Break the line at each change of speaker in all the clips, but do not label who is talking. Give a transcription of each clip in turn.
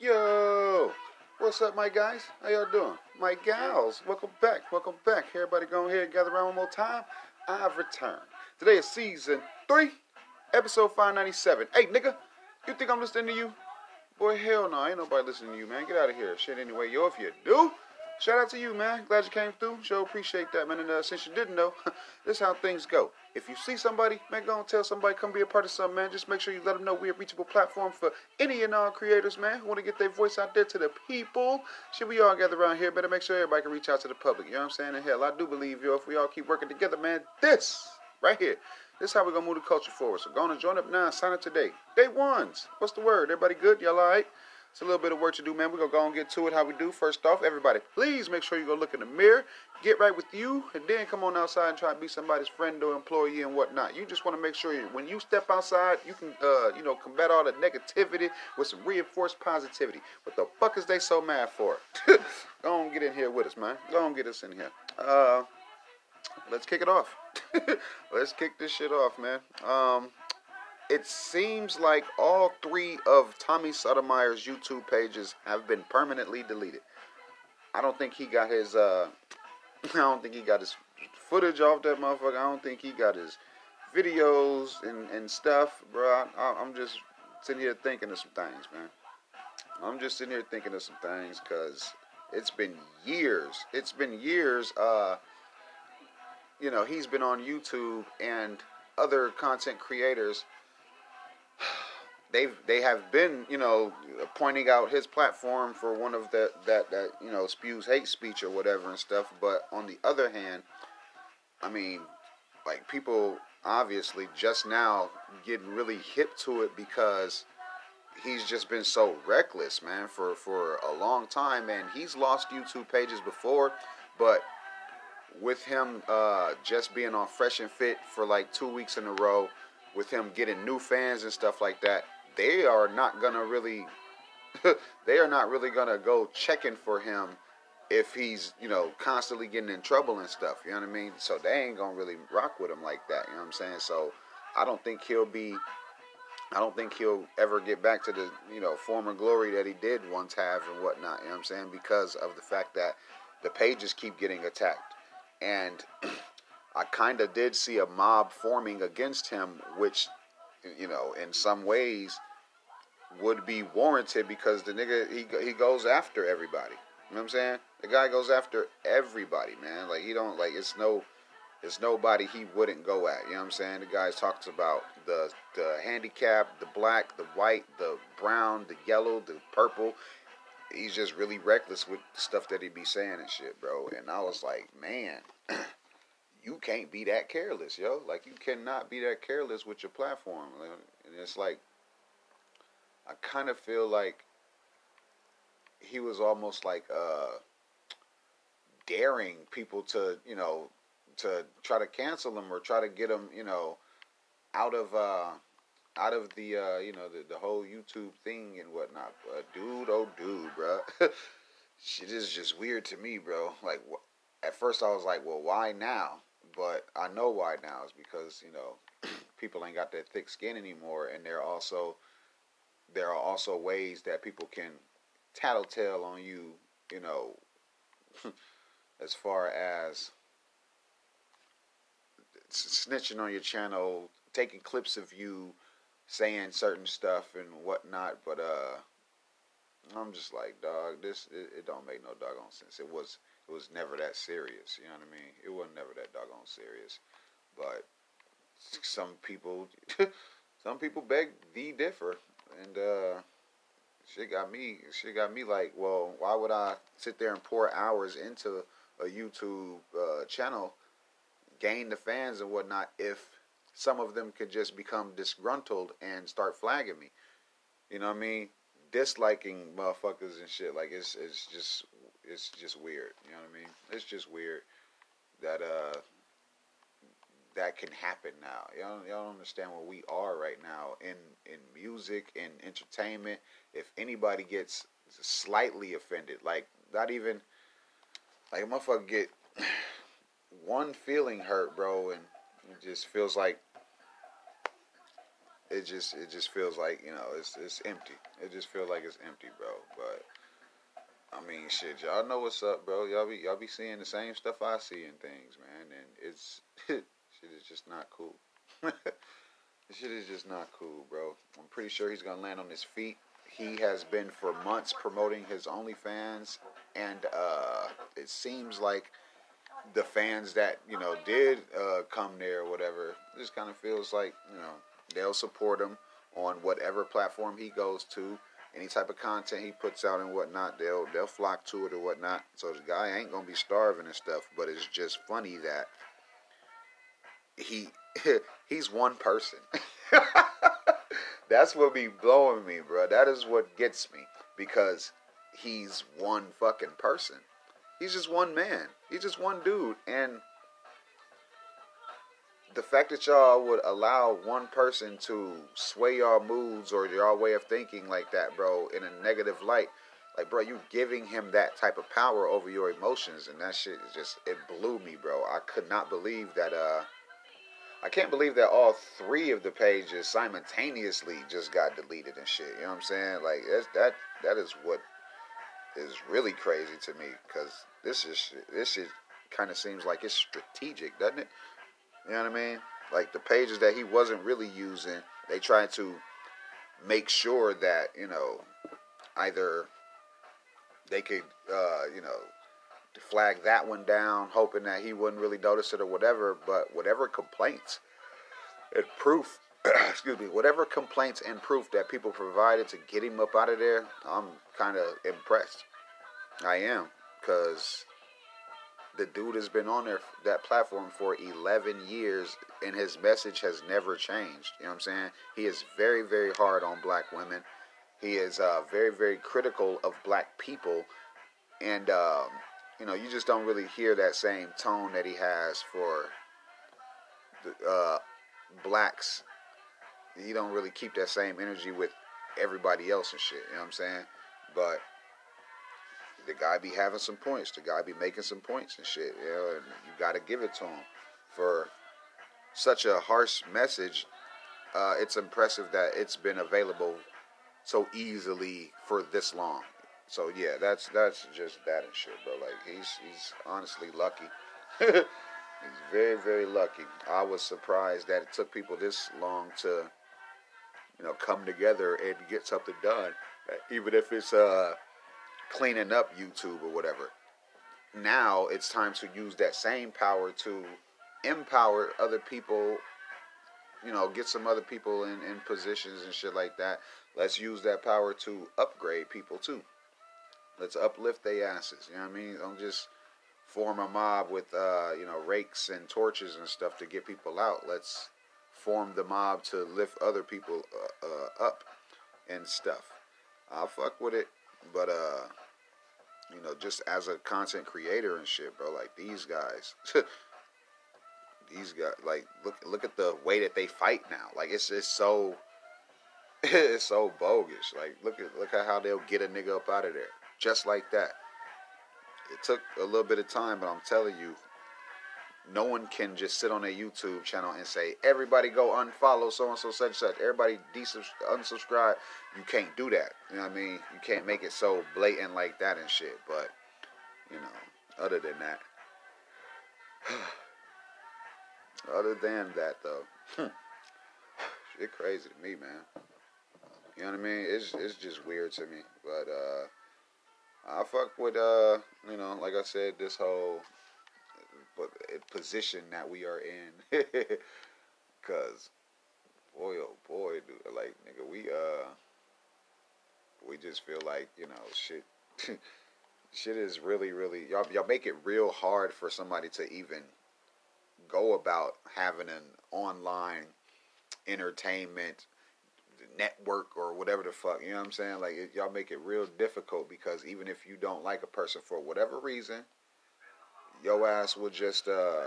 Yo, what's up, my guys? How y'all doing? My gals, welcome back. Welcome back. Everybody go ahead and gather around one more time. I've returned. Today is season three, episode 597. Hey, nigga, you think I'm listening to you? Boy, hell no, ain't nobody listening to you, man. Get out of here. Shit, anyway. Yo, if you do, shout out to you, man. Glad you came through. Sure appreciate that, man. And uh, since you didn't know, this is how things go. If you see somebody, man, go and tell somebody, come be a part of something, man. Just make sure you let them know we're a reachable platform for any and all creators, man, who want to get their voice out there to the people. Should we all gather around here? Better make sure everybody can reach out to the public. You know what I'm saying? And hell, I do believe, yo, if we all keep working together, man, this right here. This is how we're gonna move the culture forward. So go on and join up now. Sign up today. Day ones. What's the word? Everybody good? Y'all all right? It's a little bit of work to do, man. We're gonna go and get to it how we do. First off, everybody, please make sure you go look in the mirror, get right with you, and then come on outside and try to be somebody's friend or employee and whatnot. You just want to make sure you, when you step outside, you can, uh, you know, combat all the negativity with some reinforced positivity. What the fuck is they so mad for? go on, get in here with us, man. Go on, get us in here. Uh, let's kick it off. let's kick this shit off, man. Um, it seems like all three of Tommy Sotomayor's YouTube pages have been permanently deleted. I don't think he got his uh I don't think he got his footage off that motherfucker. I don't think he got his videos and, and stuff, bro. I, I'm just sitting here thinking of some things, man. I'm just sitting here thinking of some things because it's been years. It's been years. Uh, you know, he's been on YouTube and other content creators they've they have been you know pointing out his platform for one of the that that you know spews hate speech or whatever and stuff but on the other hand i mean like people obviously just now getting really hip to it because he's just been so reckless man for for a long time and he's lost youtube pages before but with him uh, just being on fresh and fit for like two weeks in a row with him getting new fans and stuff like that they are not gonna really they are not really gonna go checking for him if he's you know constantly getting in trouble and stuff you know what i mean? So they ain't gonna really rock with him like that you know what i'm saying? So i don't think he'll be i don't think he'll ever get back to the you know former glory that he did once have and whatnot you know what i'm saying? Because of the fact that the pages keep getting attacked. And i kind of did see a mob forming against him which you know, in some ways would be warranted because the nigga he he goes after everybody. You know what I'm saying? The guy goes after everybody, man. Like he don't like it's no it's nobody he wouldn't go at. You know what I'm saying? The guy talks about the the handicap, the black, the white, the brown, the yellow, the purple. He's just really reckless with the stuff that he'd be saying and shit, bro. And I was like, man, you can't be that careless, yo. Like you cannot be that careless with your platform. And it's like I kind of feel like he was almost like uh daring people to, you know, to try to cancel him or try to get him, you know, out of uh out of the uh, you know, the, the whole YouTube thing and whatnot. But dude, oh dude, bro. Shit is just weird to me, bro. Like at first I was like, well, why now? But I know why now is because you know people ain't got that thick skin anymore, and there are also there are also ways that people can tattletale on you. You know, as far as snitching on your channel, taking clips of you saying certain stuff and whatnot. But uh, I'm just like, dog, this it, it don't make no doggone sense. It was it was never that serious. You know what I mean? It wasn't never that doggone serious. But some people, some people beg the differ, and uh, she got me. She got me like, well, why would I sit there and pour hours into a YouTube uh, channel, gain the fans and whatnot, if some of them could just become disgruntled and start flagging me? You know what I mean? Disliking motherfuckers and shit. Like it's it's just it's just weird. You know what I mean? It's just weird that uh that can happen now. Y'all, y'all don't understand where we are right now in in music and entertainment. If anybody gets slightly offended, like not even like a motherfucker get one feeling hurt, bro, and it just feels like it just it just feels like you know it's it's empty. It just feels like it's empty, bro. But I mean, shit, y'all know what's up, bro. Y'all be y'all be seeing the same stuff I see in things, man, and it's shit is just not cool. this shit is just not cool, bro. I'm pretty sure he's gonna land on his feet. He has been for months promoting his OnlyFans, and uh, it seems like the fans that you know did uh, come there or whatever, just kind of feels like you know they'll support him on whatever platform he goes to any type of content he puts out and whatnot, they'll they'll flock to it or whatnot. So the guy ain't gonna be starving and stuff. But it's just funny that he he's one person. That's what be blowing me, bro. That is what gets me because he's one fucking person. He's just one man. He's just one dude, and the fact that y'all would allow one person to sway your moods or your way of thinking like that, bro, in a negative light, like, bro, you giving him that type of power over your emotions, and that shit is just it blew me, bro. I could not believe that. Uh, I can't believe that all three of the pages simultaneously just got deleted and shit. You know what I'm saying? Like, that's, that that is what is really crazy to me, because this is this shit kind of seems like it's strategic, doesn't it? You know what I mean? Like the pages that he wasn't really using, they tried to make sure that you know either they could uh, you know flag that one down, hoping that he wouldn't really notice it or whatever. But whatever complaints and proof, excuse me, whatever complaints and proof that people provided to get him up out of there, I'm kind of impressed. I am because the dude has been on there that platform for 11 years and his message has never changed. You know what i'm saying? He is very very hard on black women. He is uh, very very critical of black people. And um, you know you just don't really hear that same tone that he has for the, uh, blacks. You don't really keep that same energy with everybody else and shit. You know what i'm saying? But the guy be having some points. The guy be making some points and shit. You know, and you got to give it to him for such a harsh message. Uh, it's impressive that it's been available so easily for this long. So yeah, that's that's just that and shit, bro. Like he's he's honestly lucky. he's very very lucky. I was surprised that it took people this long to, you know, come together and get something done, even if it's uh cleaning up YouTube or whatever. Now it's time to use that same power to empower other people, you know, get some other people in, in positions and shit like that. Let's use that power to upgrade people too. Let's uplift their asses. You know what I mean? Don't just form a mob with, uh, you know, rakes and torches and stuff to get people out. Let's form the mob to lift other people uh, uh, up and stuff. I'll fuck with it, but uh, you know, just as a content creator and shit, bro. Like these guys, these guys, like look look at the way that they fight now. Like it's it's so it's so bogus. Like look at look at how they'll get a nigga up out of there just like that. It took a little bit of time, but I'm telling you, no one can just sit on a YouTube channel and say, everybody go unfollow so and so such such. Everybody unsubscribe. You can't do that. You know what I mean? You can't make it so blatant like that and shit. But, you know, other than that, other than that though, shit crazy to me, man. You know what I mean? It's it's just weird to me. But uh I fuck with uh, you know, like I said, this whole position that we are in. Cause boy oh boy, dude, like nigga, we uh we just feel like, you know, shit shit is really, really y'all y'all make it real hard for somebody to even go about having an online entertainment network or whatever the fuck, you know what I'm saying? Like it, y'all make it real difficult because even if you don't like a person for whatever reason, your ass will just uh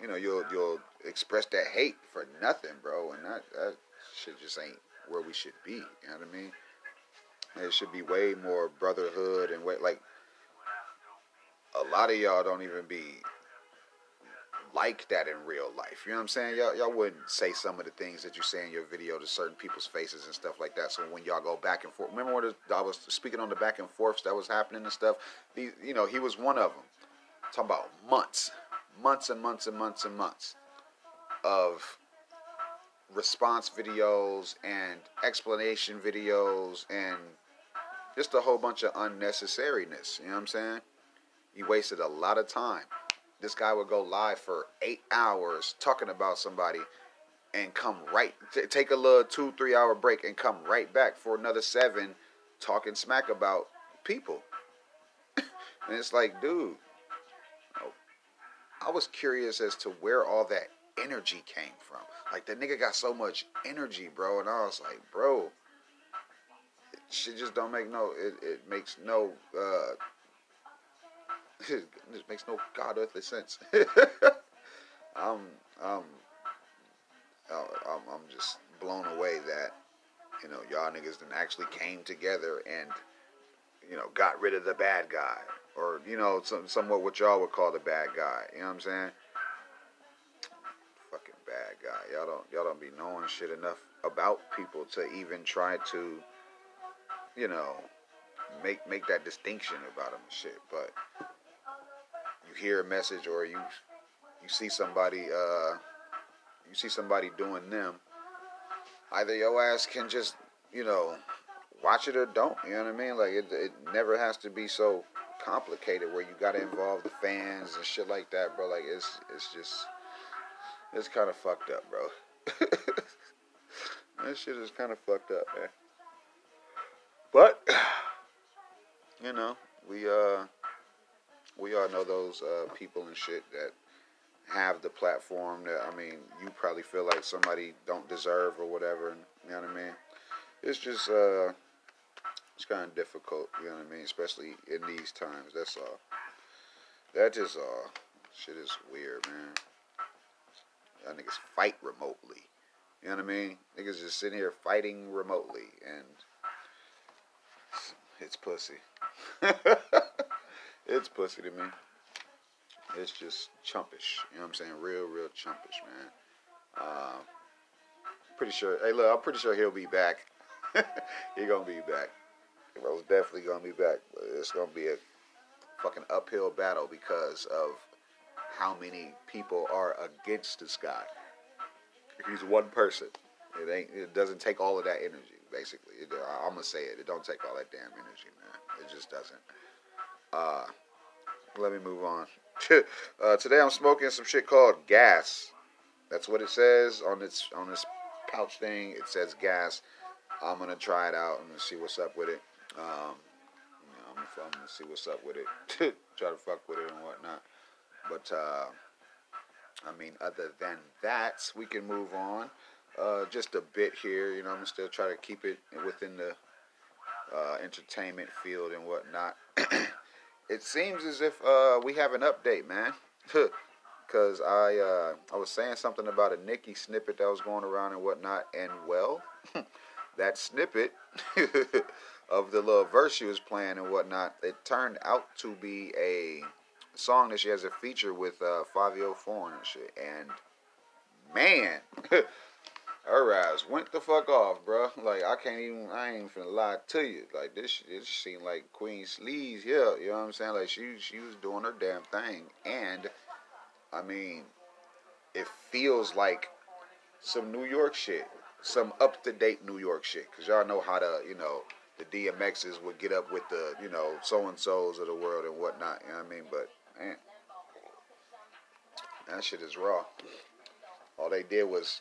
you know you'll you'll express that hate for nothing, bro, and that that shit just ain't where we should be. You know what I mean? It should be way more brotherhood and way like a lot of y'all don't even be like that in real life. You know what I'm saying? Y'all, y'all wouldn't say some of the things that you say in your video to certain people's faces and stuff like that. So when y'all go back and forth, remember when I was speaking on the back and forths that was happening and stuff? These, you know, he was one of them. Talking about months, months and months and months and months of response videos and explanation videos and just a whole bunch of unnecessariness. You know what I'm saying? He wasted a lot of time this guy would go live for eight hours talking about somebody and come right t- take a little two three hour break and come right back for another seven talking smack about people and it's like dude i was curious as to where all that energy came from like the nigga got so much energy bro and i was like bro shit just don't make no it, it makes no uh this makes no god earthly sense. I'm, I'm, I'm, I'm just blown away that you know y'all niggas then actually came together and you know got rid of the bad guy or you know some somewhat what y'all would call the bad guy. You know what I'm saying? Fucking bad guy. Y'all don't y'all don't be knowing shit enough about people to even try to you know make make that distinction about them shit. But you hear a message or you you see somebody uh, you see somebody doing them, either your ass can just you know watch it or don't. You know what I mean? Like it it never has to be so complicated where you got to involve the fans and shit like that, bro. Like it's it's just it's kind of fucked up, bro. that shit is kind of fucked up, man. But you know, we uh we all know those uh, people and shit that have the platform that I mean, you probably feel like somebody don't deserve or whatever. You know what I mean? It's just uh, it's kind of difficult. You know what I mean? Especially in these times. That's all. That just all. Shit is weird, man. Y'all niggas fight remotely. You know what I mean? Niggas just sitting here fighting remotely, and it's pussy. it's pussy to me. It's just chumpish. You know what I'm saying? Real, real chumpish, man. Uh, pretty sure. Hey, look, I'm pretty sure he'll be back. He gonna be back. He's definitely gonna be back. But it's gonna be a fucking uphill battle because of how many people are against this guy. He's one person. It ain't. It doesn't take all of that energy. Basically, it, I'm gonna say it. It don't take all that damn energy, man. It just doesn't. Uh, let me move on. uh, today I'm smoking some shit called gas. That's what it says on its on this pouch thing. It says gas. I'm gonna try it out and see what's up with it. Um, you know, I'm, I'm, gonna see what's up with it. try to fuck with it and whatnot. But uh, I mean, other than that, we can move on. Uh, just a bit here, you know. I'm gonna still try to keep it within the uh, entertainment field and whatnot. it seems as if uh, we have an update, man. Because I uh, I was saying something about a Nicki snippet that was going around and whatnot, and well, that snippet of the little verse she was playing and whatnot, it turned out to be a song that she has a feature with uh, Fivio Foreign and shit. And man, her eyes went the fuck off, bro. Like I can't even, I ain't even finna lie to you. Like this, it seemed like Queen Sleaze here. You know what I'm saying? Like she, she was doing her damn thing, and I mean, it feels like some New York shit, some up to date New York shit. Cause y'all know how to, you know, the DMXs would get up with the, you know, so and so's of the world and whatnot. You know what I mean? But man, that shit is raw. All they did was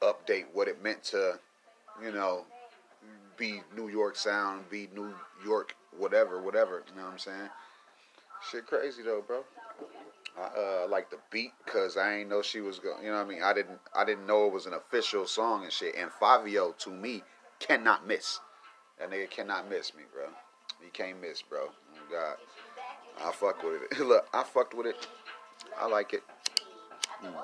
update what it meant to, you know, be New York sound, be New York whatever, whatever. You know what I'm saying? Shit crazy though, bro. I uh, like the beat because I ain't know she was going. You know what I mean? I didn't. I didn't know it was an official song and shit. And Fivio to me cannot miss. That nigga cannot miss me, bro. He can't miss, bro. Oh God, I fuck with it. Look, I fucked with it. I like it. Mm.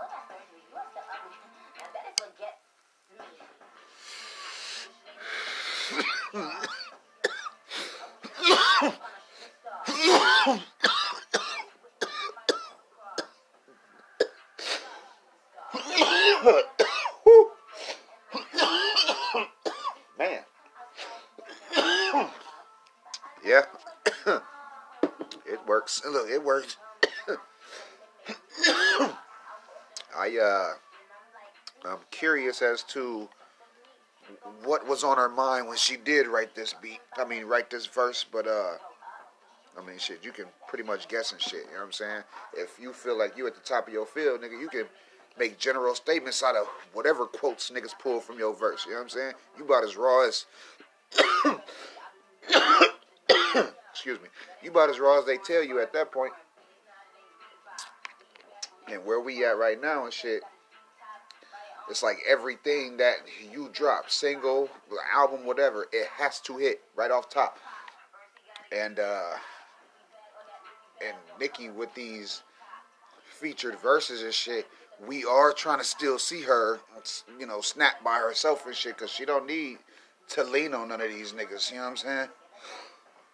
It works. I uh, I'm curious as to what was on her mind when she did write this beat. I mean, write this verse, but uh, I mean, shit, you can pretty much guess and shit. You know what I'm saying? If you feel like you at the top of your field, nigga, you can make general statements out of whatever quotes niggas pull from your verse. You know what I'm saying? You about as raw as. excuse me. You about as raw as they tell you at that point. And where we at right now and shit, it's like everything that you drop, single, album, whatever, it has to hit right off top. And uh and Nicki with these featured verses and shit, we are trying to still see her, you know, snap by herself and shit, cause she don't need to lean on none of these niggas. You know what I'm saying?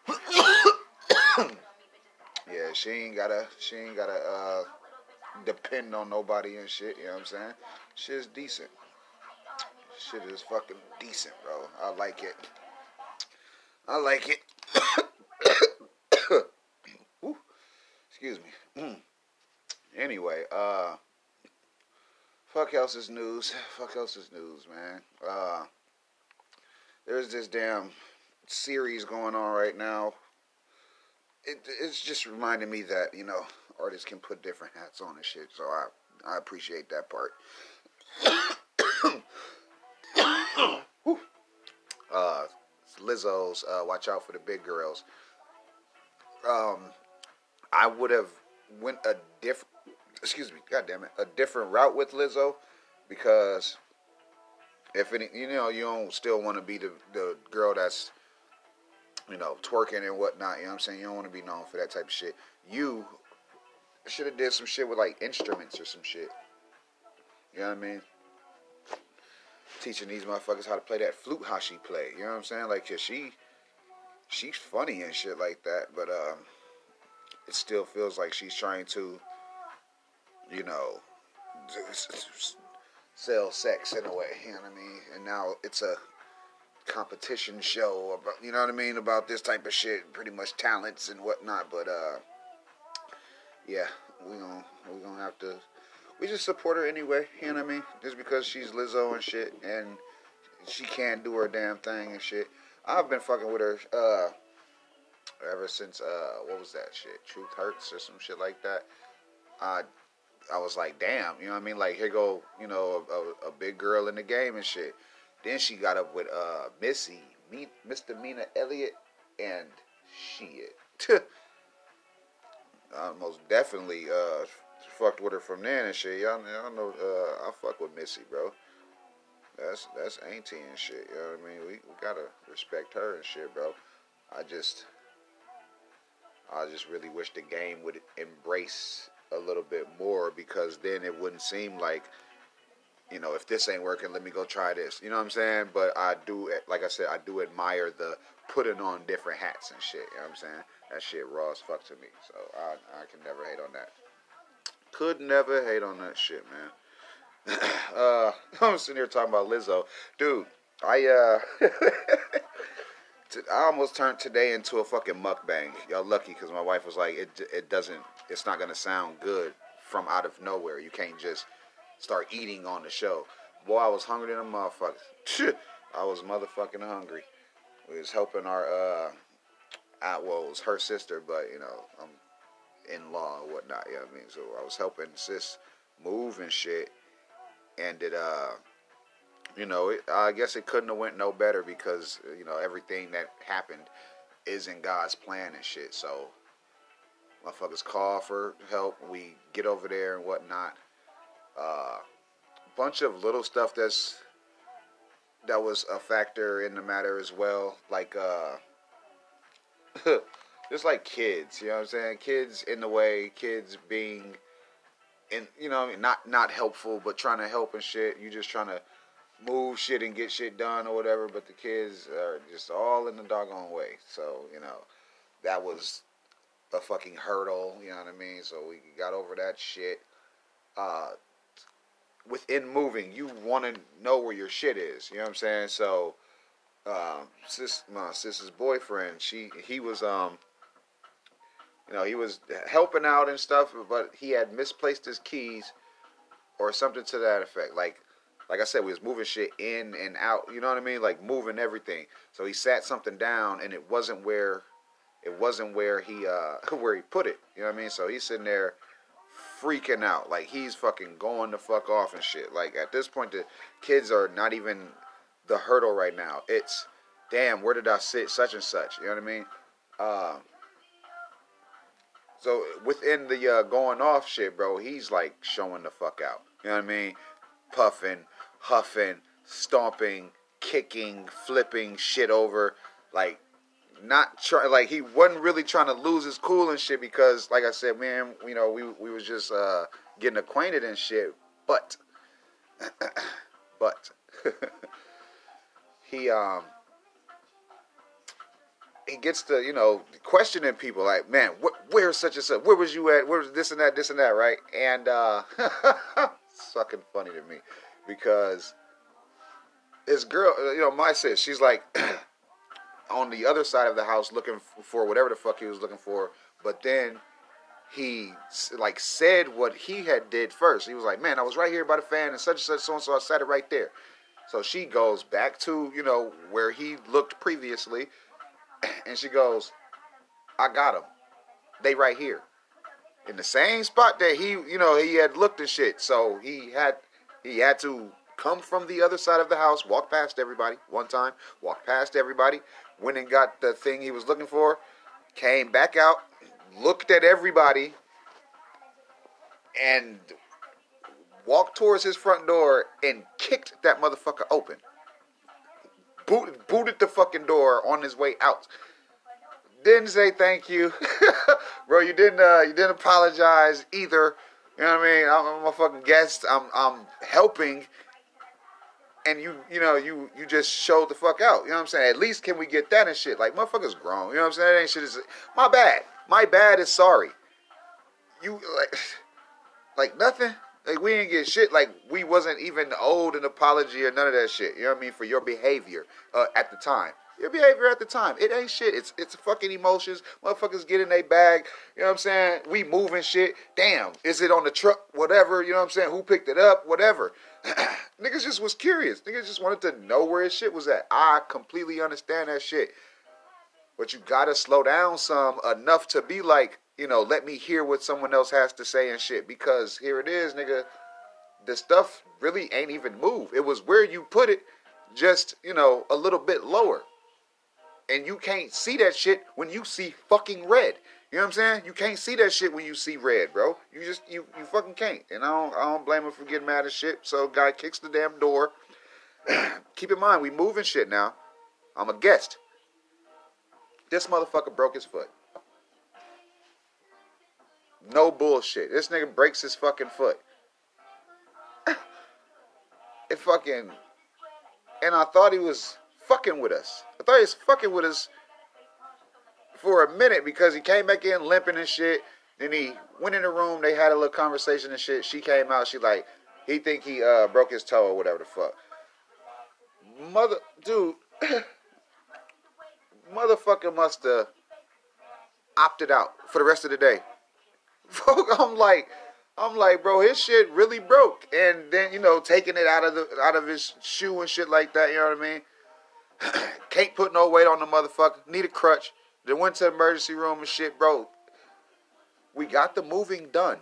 yeah, she ain't gotta, she ain't gotta uh, depend on nobody and shit. You know what I'm saying? Shit's decent. Shit is fucking decent, bro. I like it. I like it. Excuse me. anyway, uh, fuck else's news. Fuck else's news, man. Uh, there's this damn series going on right now. It, it's just reminding me that you know artists can put different hats on and shit. So I I appreciate that part. uh, Lizzo's uh, "Watch Out for the Big Girls." Um, I would have went a different, excuse me, god damn it, a different route with Lizzo because if any, you know, you don't still want to be the the girl that's you know twerking and whatnot. You know what I'm saying? You don't want to be known for that type of shit. You should have did some shit with like instruments or some shit. You know what I mean? Teaching these motherfuckers how to play that flute how she play. You know what I'm saying? Like, cause she, she's funny and shit like that, but um, it still feels like she's trying to, you know, sell sex in a way. You know what I mean? And now it's a competition show about, you know what I mean, about this type of shit, pretty much talents and whatnot. But uh, yeah, we gonna we gonna have to. We just support her anyway. You know what I mean? Just because she's Lizzo and shit, and she can't do her damn thing and shit. I've been fucking with her uh, ever since uh, what was that shit? Truth Hurts or some shit like that. I I was like, damn, you know what I mean? Like here go, you know, a, a, a big girl in the game and shit. Then she got up with uh, Missy, me, Mina Elliott, and shit. I most definitely uh, fucked with her from then and shit. Y'all, y'all know uh, I fuck with Missy, bro. That's that's auntie and shit. You know what I mean? We, we gotta respect her and shit, bro. I just I just really wish the game would embrace a little bit more because then it wouldn't seem like you know if this ain't working let me go try this. You know what i'm saying? But i do like i said i do admire the putting on different hats and shit. You know what i'm saying? That shit raw as fuck to me. So i i can never hate on that. Could never hate on that shit man. Uh i'm sitting here talking about lizzo. Dude i uh I almost turned today into a fucking mukbang. Y'all lucky because my wife was like, it it doesn't, it's not gonna sound good from out of nowhere. You can't just start eating on the show. Boy, I was hungry than a motherfucker. I was motherfucking hungry. We was helping our uh, I, well, it was her sister, but you know, I'm in law or whatnot. You know what I mean? So I was helping sis move and shit, and it uh you know, it, I guess it couldn't have went no better because you know everything that happened is in God's plan and shit. So, motherfuckers call for help. We get over there and whatnot. Uh, bunch of little stuff that's that was a factor in the matter as well. Like, uh, just like kids, you know what I'm saying? Kids in the way, kids being in, you know, not not helpful, but trying to help and shit. You just trying to move shit and get shit done or whatever, but the kids are just all in the doggone way. So, you know, that was a fucking hurdle, you know what I mean? So we got over that shit. Uh, within moving, you want to know where your shit is, you know what I'm saying? So uh, sis, my sister's boyfriend, she he was um, you know, he was helping out and stuff, but he had misplaced his keys or something to that effect. Like, like I said, we was moving shit in and out. You know what I mean? Like moving everything. So he sat something down, and it wasn't where, it wasn't where he uh where he put it. You know what I mean? So he's sitting there freaking out. Like he's fucking going the fuck off and shit. Like at this point, the kids are not even the hurdle right now. It's damn, where did I sit? Such and such. You know what I mean? Uh, so within the uh, going off shit, bro, he's like showing the fuck out. You know what I mean? Puffing, huffing, stomping, kicking, flipping shit over, like not trying. Like he wasn't really trying to lose his cool and shit because, like I said, man, you know, we we was just uh, getting acquainted and shit. But, but he um he gets to you know questioning people like, man, wh- where's such and such? Where was you at? Where was this and that, this and that, right? And uh, fucking funny to me because this girl, you know, my sis, she's like on the other side of the house looking for whatever the fuck he was looking for, but then he like said what he had did first. He was like, "Man, I was right here by the fan and such and such, so and so. I said it right there." So she goes back to you know where he looked previously, and she goes, "I got them. They right here, in the same spot that he you know he had looked and shit. So he had he had to come from the other side of the house, walk past everybody one time, walk past everybody, went and got the thing he was looking for, came back out, looked at everybody, and walked towards his front door and kicked that motherfucker open. Booted, booted the fucking door on his way out. Didn't say thank you, bro. You didn't. Uh, you didn't apologize either. You know what I mean? I'm, I'm a fucking guest. I'm I'm helping, and you you know you you just showed the fuck out. You know what I'm saying? At least can we get that and shit? Like motherfuckers grown. You know what I'm saying? That ain't shit. Is my bad. My bad is sorry. You like like nothing. Like we didn't get shit. Like we wasn't even owed an apology or none of that shit. You know what I mean? For your behavior uh, at the time. Your behavior at the time. It ain't shit. It's it's fucking emotions. Motherfuckers get in their bag. You know what I'm saying? We moving shit. Damn. Is it on the truck? Whatever. You know what I'm saying? Who picked it up? Whatever. Niggas just was curious. Niggas just wanted to know where his shit was at. I completely understand that shit. But you gotta slow down some enough to be like, you know, let me hear what someone else has to say and shit. Because here it is, nigga. The stuff really ain't even moved. It was where you put it, just, you know, a little bit lower. And you can't see that shit when you see fucking red. You know what I'm saying? You can't see that shit when you see red, bro. You just you you fucking can't. And I don't I don't blame him for getting mad at shit. So guy kicks the damn door. Keep in mind, we moving shit now. I'm a guest. This motherfucker broke his foot. No bullshit. This nigga breaks his fucking foot. it fucking. And I thought he was fucking with us. I thought he was fucking with us for a minute because he came back in limping and shit. Then he went in the room. They had a little conversation and shit. She came out. She like, he think he uh, broke his toe or whatever the fuck. Mother, dude, motherfucker must have opted out for the rest of the day. I'm like, I'm like, bro, his shit really broke, and then you know, taking it out of the out of his shoe and shit like that. You know what I mean? Can't put no weight on the motherfucker. Need a crutch. Then went to the emergency room and shit, bro. We got the moving done.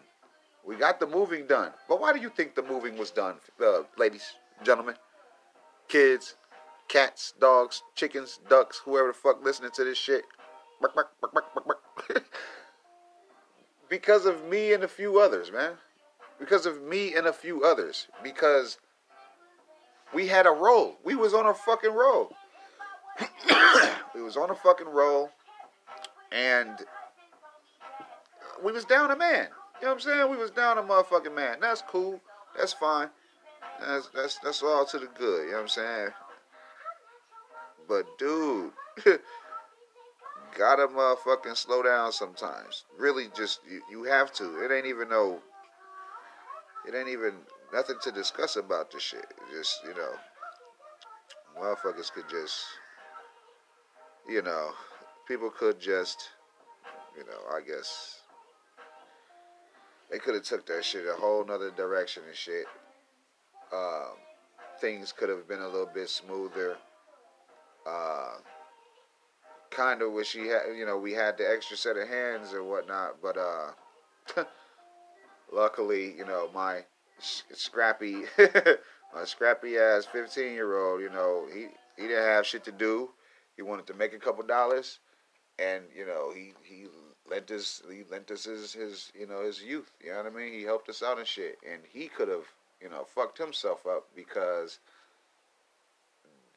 We got the moving done. But why do you think the moving was done, uh, ladies, gentlemen, kids, cats, dogs, chickens, ducks, whoever the fuck listening to this shit? because of me and a few others, man. Because of me and a few others. Because we had a roll. We was on a fucking roll. we was on a fucking roll, and we was down a man. You know what I'm saying? We was down a motherfucking man. That's cool. That's fine. That's that's that's all to the good. You know what I'm saying? But dude, gotta motherfucking slow down sometimes. Really, just you, you have to. It ain't even no. It ain't even nothing to discuss about this shit. Just you know, motherfuckers could just you know, people could just, you know, I guess they could have took that shit a whole nother direction and shit. Um, things could have been a little bit smoother. Uh, kind of wish he had, you know, we had the extra set of hands or whatnot, but uh, luckily, you know, my scrappy, my scrappy ass fifteen year old, you know, he he didn't have shit to do. He wanted to make a couple dollars, and you know, he he lent us he lent us his, his you know his youth. You know what I mean? He helped us out and shit, and he could have you know fucked himself up because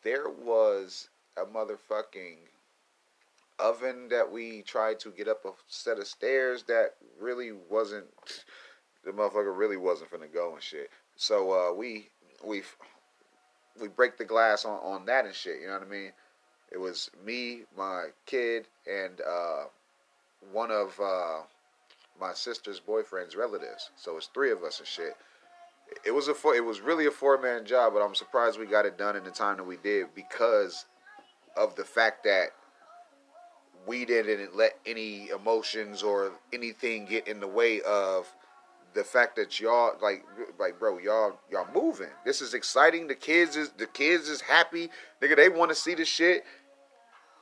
there was a motherfucking oven that we tried to get up a set of stairs that really wasn't the motherfucker really wasn't finna go and shit. So uh, we we we break the glass on on that and shit. You know what I mean? It was me, my kid, and uh, one of uh, my sister's boyfriend's relatives. So it's three of us and shit. It was a four, it was really a four man job, but I'm surprised we got it done in the time that we did because of the fact that we didn't let any emotions or anything get in the way of the fact that y'all like like bro y'all y'all moving. This is exciting. The kids is the kids is happy. Nigga they want to see the shit.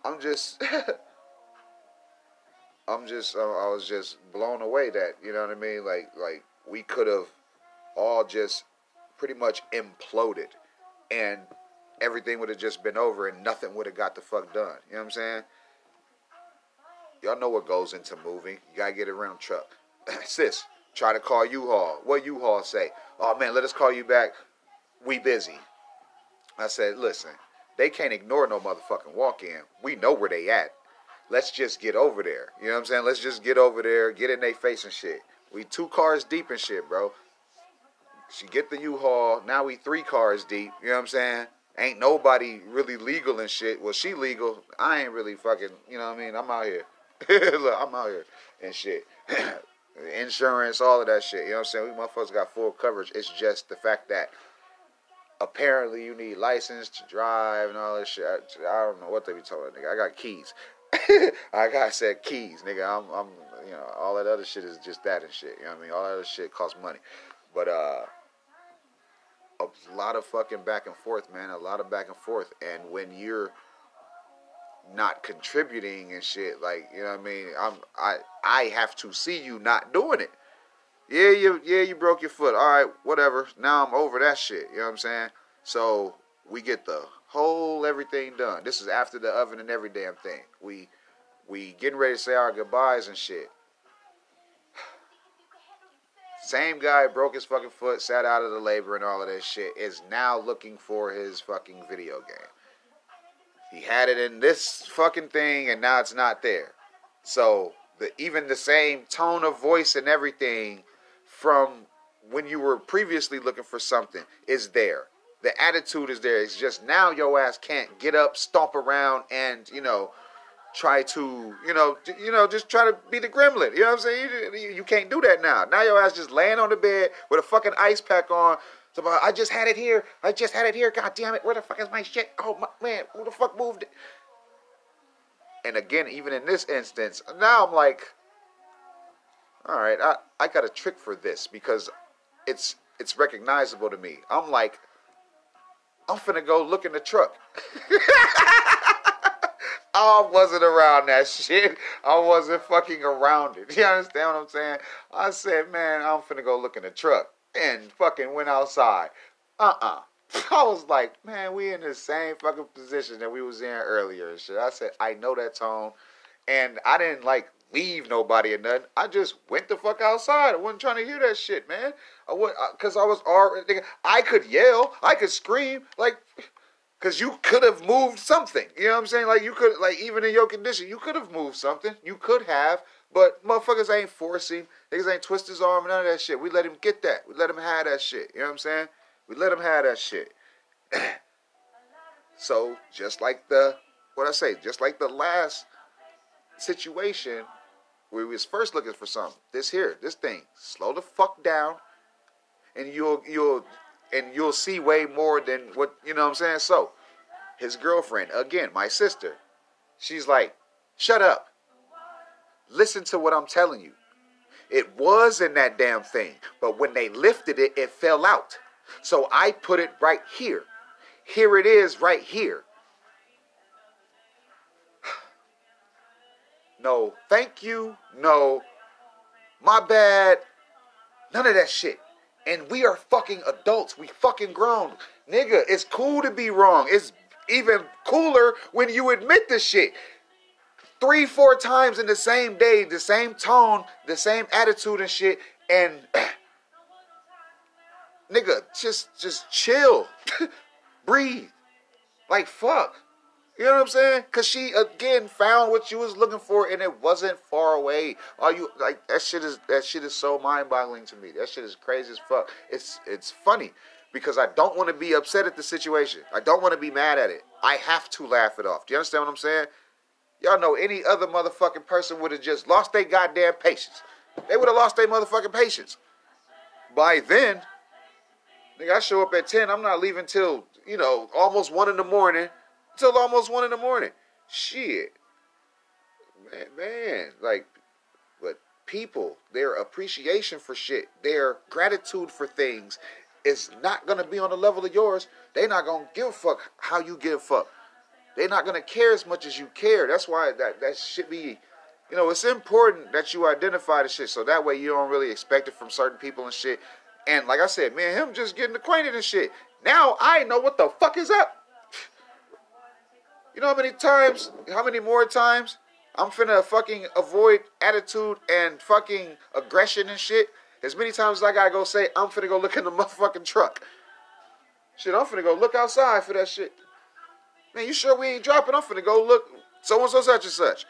I'm just i'm just i was just blown away that you know what i mean? Like like we could have all just pretty much imploded and everything would have just been over and nothing would have got the fuck done. You know what i'm saying? Y'all know what goes into moving. You gotta get around truck. Sis, try to call U-Haul. What U-Haul say? Oh man, let us call you back. We busy. I said, listen, they can't ignore no motherfucking walk-in. We know where they at. Let's just get over there. You know what I'm saying? Let's just get over there, get in their face and shit. We two cars deep and shit, bro. She get the U-Haul. Now we three cars deep. You know what I'm saying? Ain't nobody really legal and shit. Well, she legal. I ain't really fucking. You know what I mean? I'm out here. Look, I'm out here and shit. Insurance, all of that shit. You know what I'm saying? We motherfuckers got full coverage. It's just the fact that apparently you need license to drive and all that shit. I, I don't know what they be talking nigga. I got keys. I got said keys, nigga. I'm, I'm, you know, all that other shit is just that and shit. You know what I mean? All that other shit costs money, but uh, a lot of fucking back and forth, man. A lot of back and forth, and when you're not contributing and shit. Like, you know what I mean? I'm I I have to see you not doing it. Yeah, you yeah, you broke your foot. All right, whatever. Now I'm over that shit. You know what I'm saying? So we get the whole everything done. This is after the oven and every damn thing. We we getting ready to say our goodbyes and shit. Same guy broke his fucking foot, sat out of the labor and all of that shit, is now looking for his fucking video game. He had it in this fucking thing, and now it's not there. So the even the same tone of voice and everything from when you were previously looking for something is there. The attitude is there. It's just now your ass can't get up, stomp around, and you know try to, you know, you know, just try to be the gremlin. You know what I'm saying? You, you, can't do that now. Now your ass just laying on the bed with a fucking ice pack on, so uh, I just had it here. I just had it here. God damn it. Where the fuck is my shit? Oh, my, man. Who the fuck moved it? And again, even in this instance, now I'm like, all right, I, I got a trick for this because it's it's recognizable to me. I'm like, I'm finna go look in the truck. I wasn't around that shit. I wasn't fucking around it. You understand what I'm saying? I said, man, I'm finna go look in the truck and fucking went outside. Uh-uh. I was like, man, we in the same fucking position that we was in earlier and shit. I said, I know that tone. And I didn't like leave nobody or nothing. I just went the fuck outside. I wasn't trying to hear that shit, man. I would, uh, cause I was already. I could yell, I could scream, like, cause you could have moved something. You know what I'm saying? Like you could, like even in your condition, you could have moved something. You could have, but motherfuckers ain't forcing. Niggas ain't twist his arm none of that shit. We let him get that. We let him have that shit. You know what I'm saying? We let him have that shit. so just like the what I say, just like the last situation where we was first looking for something. This here, this thing, slow the fuck down, and you'll you'll and you'll see way more than what you know what I'm saying. So his girlfriend, again, my sister, She's like, shut up. Listen to what I'm telling you. It was in that damn thing, but when they lifted it, it fell out. So I put it right here. Here it is, right here. No, thank you. No, my bad. None of that shit. And we are fucking adults. We fucking grown. Nigga, it's cool to be wrong. It's even cooler when you admit the shit. Three, four times in the same day, the same tone, the same attitude and shit. And nigga, just just chill. Breathe. Like fuck. You know what I'm saying? Cause she again found what she was looking for, and it wasn't far away. Are you like that? Shit is that shit is so mind-boggling to me. That shit is crazy as fuck. It's it's funny because I don't want to be upset at the situation. I don't want to be mad at it. I have to laugh it off. Do you understand what I'm saying? Y'all know any other motherfucking person would have just lost their goddamn patience. They would have lost their motherfucking patience. By then, nigga, I show up at 10, I'm not leaving till, you know, almost 1 in the morning till almost one in the morning. Shit, man, man, like, but people, their appreciation for shit, their gratitude for things, is not gonna be on the level of yours. They're not gonna give a fuck how you give a fuck. They not gonna care as much as you care. That's why that that should be. You know, it's important that you identify the shit so that way you don't really expect it from certain people and shit. And like I said, man, him just getting acquainted and shit. Now I know what the fuck is up. You know how many times, how many more times I'm finna fucking avoid attitude and fucking aggression and shit? As many times as I gotta go say, I'm finna go look in the motherfucking truck. Shit, I'm finna go look outside for that shit. Man, you sure we ain't dropping? I'm finna go look so and so such and such.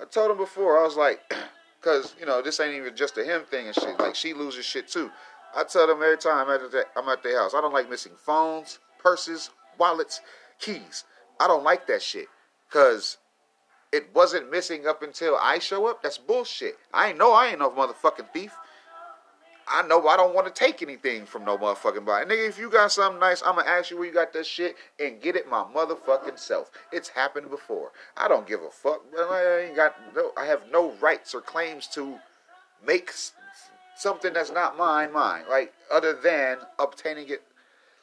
I told him before, I was like, cause you know, this ain't even just a him thing and shit. Like she loses shit too. I tell them every time I'm at, their house, I don't like missing phones, purses, wallets, keys. I don't like that shit. Cause it wasn't missing up until I show up. That's bullshit. I know I ain't no motherfucking thief. I know I don't want to take anything from no motherfucking body. Nigga, if you got something nice, I'ma ask you where you got that shit and get it my motherfucking self. It's happened before. I don't give a fuck. I ain't got no I have no rights or claims to make something that's not mine mine. Like other than obtaining it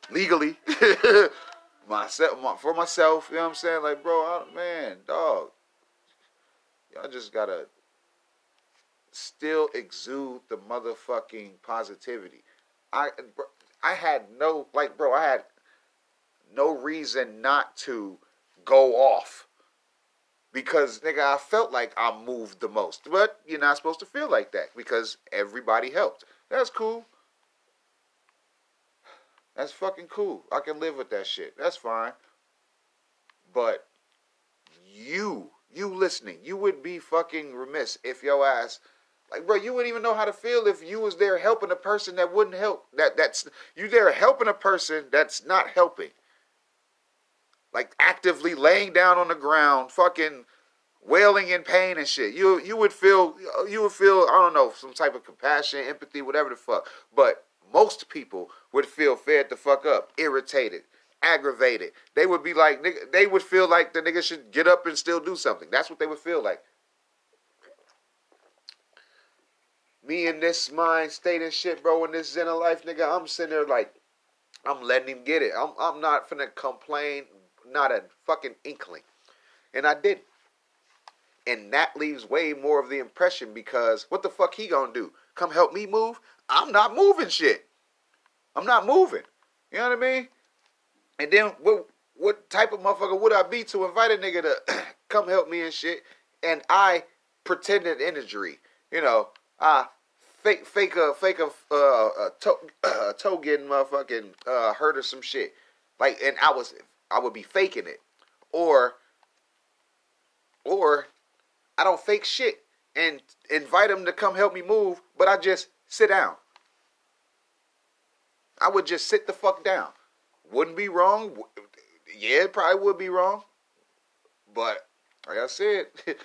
legally myself my, for myself. You know what I'm saying? Like, bro, I, man, dog, y'all just gotta still exude the motherfucking positivity. I I had no like, bro, I had no reason not to go off because nigga, I felt like I moved the most. But you're not supposed to feel like that because everybody helped. That's cool. That's fucking cool. I can live with that shit. That's fine. But you, you listening, you would be fucking remiss if your ass like bro, you wouldn't even know how to feel if you was there helping a person that wouldn't help. That that's you there helping a person that's not helping. Like actively laying down on the ground, fucking wailing in pain and shit. You you would feel you would feel I don't know some type of compassion, empathy, whatever the fuck. But most people would feel fed the fuck up, irritated, aggravated. They would be like, they would feel like the nigga should get up and still do something. That's what they would feel like. Me in this mind state and shit, bro, in this Zen of life, nigga, I'm sitting there like, I'm letting him get it. I'm, I'm not finna complain, not a fucking inkling. And I didn't. And that leaves way more of the impression because what the fuck he gonna do? Come help me move? I'm not moving shit. I'm not moving. You know what I mean? And then what what type of motherfucker would I be to invite a nigga to come help me and shit? And I pretended injury. You know, I fake fake a fake a uh, a toe, uh, toe getting motherfucking uh, hurt or some shit. Like, and I was I would be faking it, or or I don't fake shit and invite him to come help me move, but I just sit down. I would just sit the fuck down. Wouldn't be wrong. Yeah, it probably would be wrong. But like I said,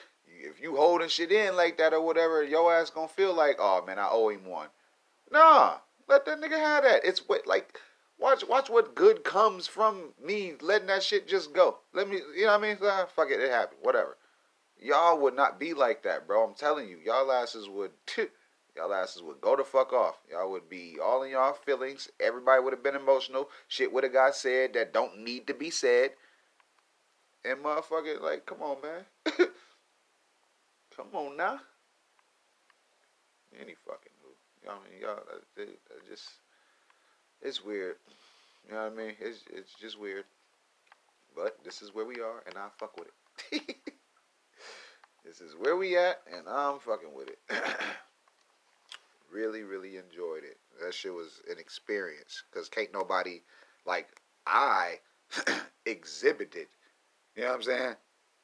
if you holding shit in like that or whatever, your ass gonna feel like, oh man, I owe him one. Nah, let that nigga have that. It's what like Watch, watch what good comes from me letting that shit just go. Let me, you know what I mean? Ah, fuck it, it happened. Whatever. Y'all would not be like that, bro. I'm telling you, y'all asses would, y'all asses would go the fuck off. Y'all would be all in y'all feelings. Everybody would have been emotional. Shit would have got said that don't need to be said. And motherfucker, like, come on, man. come on now. Any fucking move. Y'all, I mean, y'all, just, it's weird. You know what I mean? It's it's just weird. But this is where we are, and I fuck with it. this is where we at, and I'm fucking with it. really, really enjoyed it. That shit was an experience, cause can't nobody like I exhibited you know what I'm saying?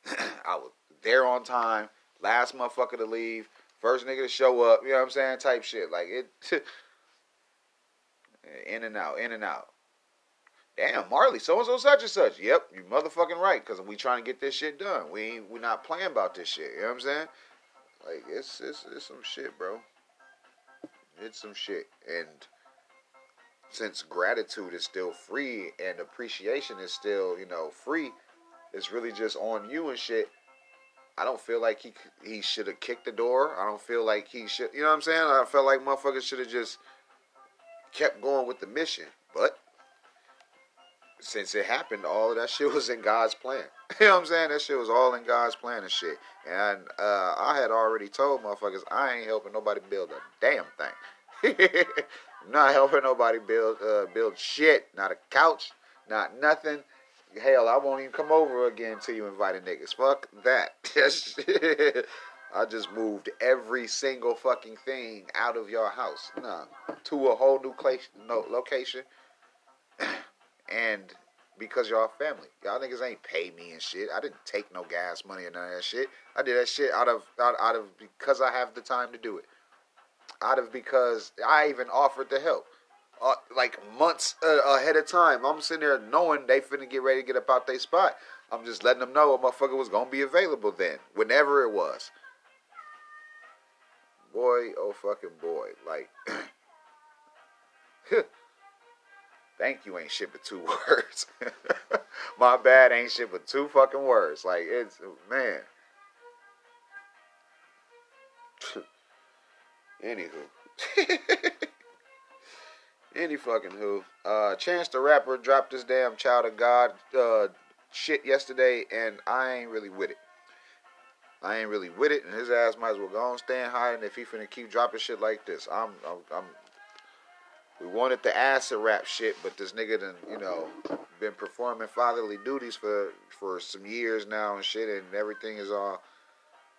I was there on time, last motherfucker to leave, first nigga to show up, you know what I'm saying? Type shit. Like it in and out, in and out. Damn, Marley, so and so such and such. Yep, you motherfucking right, cause we trying to get this shit done. We ain't we not playing about this shit. You know what I'm saying? Like it's it's it's some shit, bro. It's some shit. And since gratitude is still free and appreciation is still, you know, free, it's really just on you and shit. I don't feel like he he should have kicked the door. I don't feel like he should. You know what I'm saying? I felt like motherfuckers should have just kept going with the mission. But since it happened, all that shit was in God's plan. you know what I'm saying? That shit was all in God's plan and shit. And uh, I had already told motherfuckers I ain't helping nobody build a damn thing. not helping nobody build uh, build shit. Not a couch. Not nothing. Hell, I won't even come over again until you invited niggas. Fuck that. I just moved every single fucking thing out of your house. Nah, to a whole new no, location. and because y'all family. Y'all niggas ain't pay me and shit. I didn't take no gas money or none of that shit. I did that shit out of out, out of because I have the time to do it. Out of because I even offered to help uh, like months uh, ahead of time. I'm sitting there knowing they finna get ready to get up out their spot. I'm just letting them know a motherfucker was gonna be available then, whenever it was. Boy, oh fucking boy, like. Thank you ain't shit but two words. My bad ain't shit but two fucking words. Like it's man. Anywho. Any fucking who. Uh, Chance the Rapper dropped this damn Child of God uh, shit yesterday, and I ain't really with it. I ain't really with it, and his ass might as well go on stand hiding if he finna keep dropping shit like this. I'm, I'm, I'm we wanted the acid rap shit, but this nigga done, you know, been performing fatherly duties for for some years now and shit, and everything is all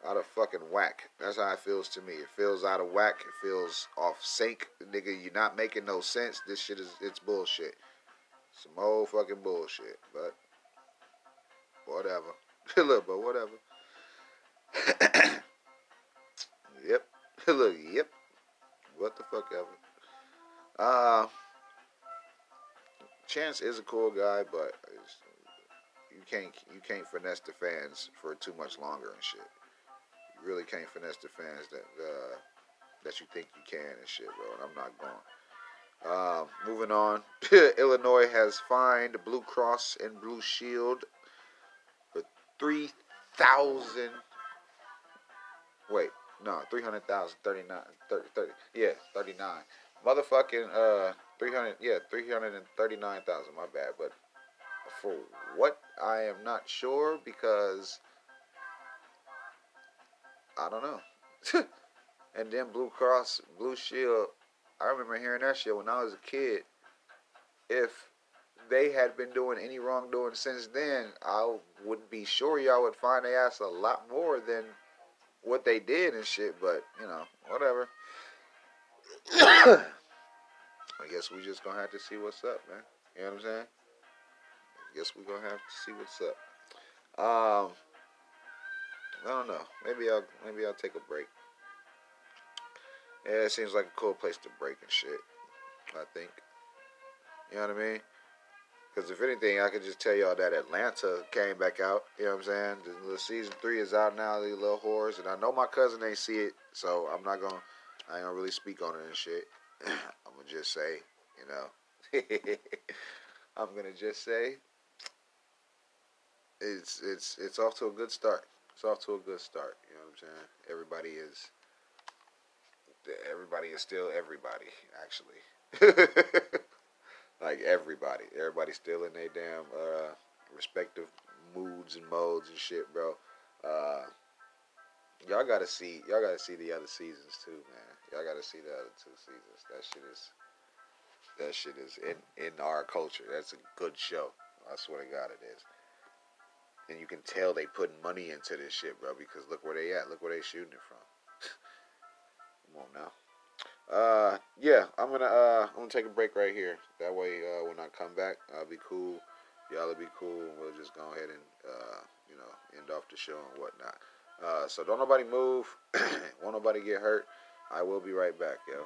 out of fucking whack. That's how it feels to me. It feels out of whack. It feels off sync. Nigga, you're not making no sense. This shit is it's bullshit. Some old fucking bullshit. But whatever. Look, but whatever. yep. Look, yep. What the fuck ever. Uh Chance is a cool guy, but you can't you can't finesse the fans for too much longer and shit really can't finesse the fans that uh, that you think you can and shit, bro. And I'm not going. Um, moving on, Illinois has fined Blue Cross and Blue Shield for three thousand. Wait, no, 300,000, 39, 30, 30, yeah, 39. Motherfucking, uh, 300, yeah, 339,000, my bad. But for what, I am not sure because I don't know. and then Blue Cross, Blue Shield, I remember hearing that shit when I was a kid. If they had been doing any wrongdoing since then, I would be sure y'all would find their ass a lot more than what they did and shit. But you know, whatever. I guess we just gonna have to see what's up, man. You know what I'm saying? I guess we gonna have to see what's up. Um, know. Maybe I'll maybe I'll take a break. Yeah, it seems like a cool place to break and shit. I think. You know what I mean? Because if anything, I could just tell y'all that Atlanta came back out. You know what I'm saying? The, season three is out now. These little whores, and I know my cousin ain't see it, so I'm not gonna. I ain't gonna really speak on it and shit. I'm gonna just say, you know, I'm gonna just say it's it's it's off to a good start. It's off to a good start. You know what I'm saying? Everybody is everybody is still everybody actually. like everybody, everybody's still in their damn uh, respective moods and modes and shit, bro. Uh, y'all gotta see y'all gotta see the other seasons too, man. Y'all gotta see the other two seasons. That shit is that shit is in in our culture. That's a good show. I swear to God, it is. And you can tell they putting money into this shit, bro. Because look where they at. Look where they shooting it from. Come on now. Uh, yeah, I'm gonna uh, I'm gonna take a break right here. That way, uh, when I come back, I'll be cool. Y'all'll be cool, we'll just go ahead and uh, you know, end off the show and whatnot. Uh, so don't nobody move. Won't nobody get hurt. I will be right back, yo.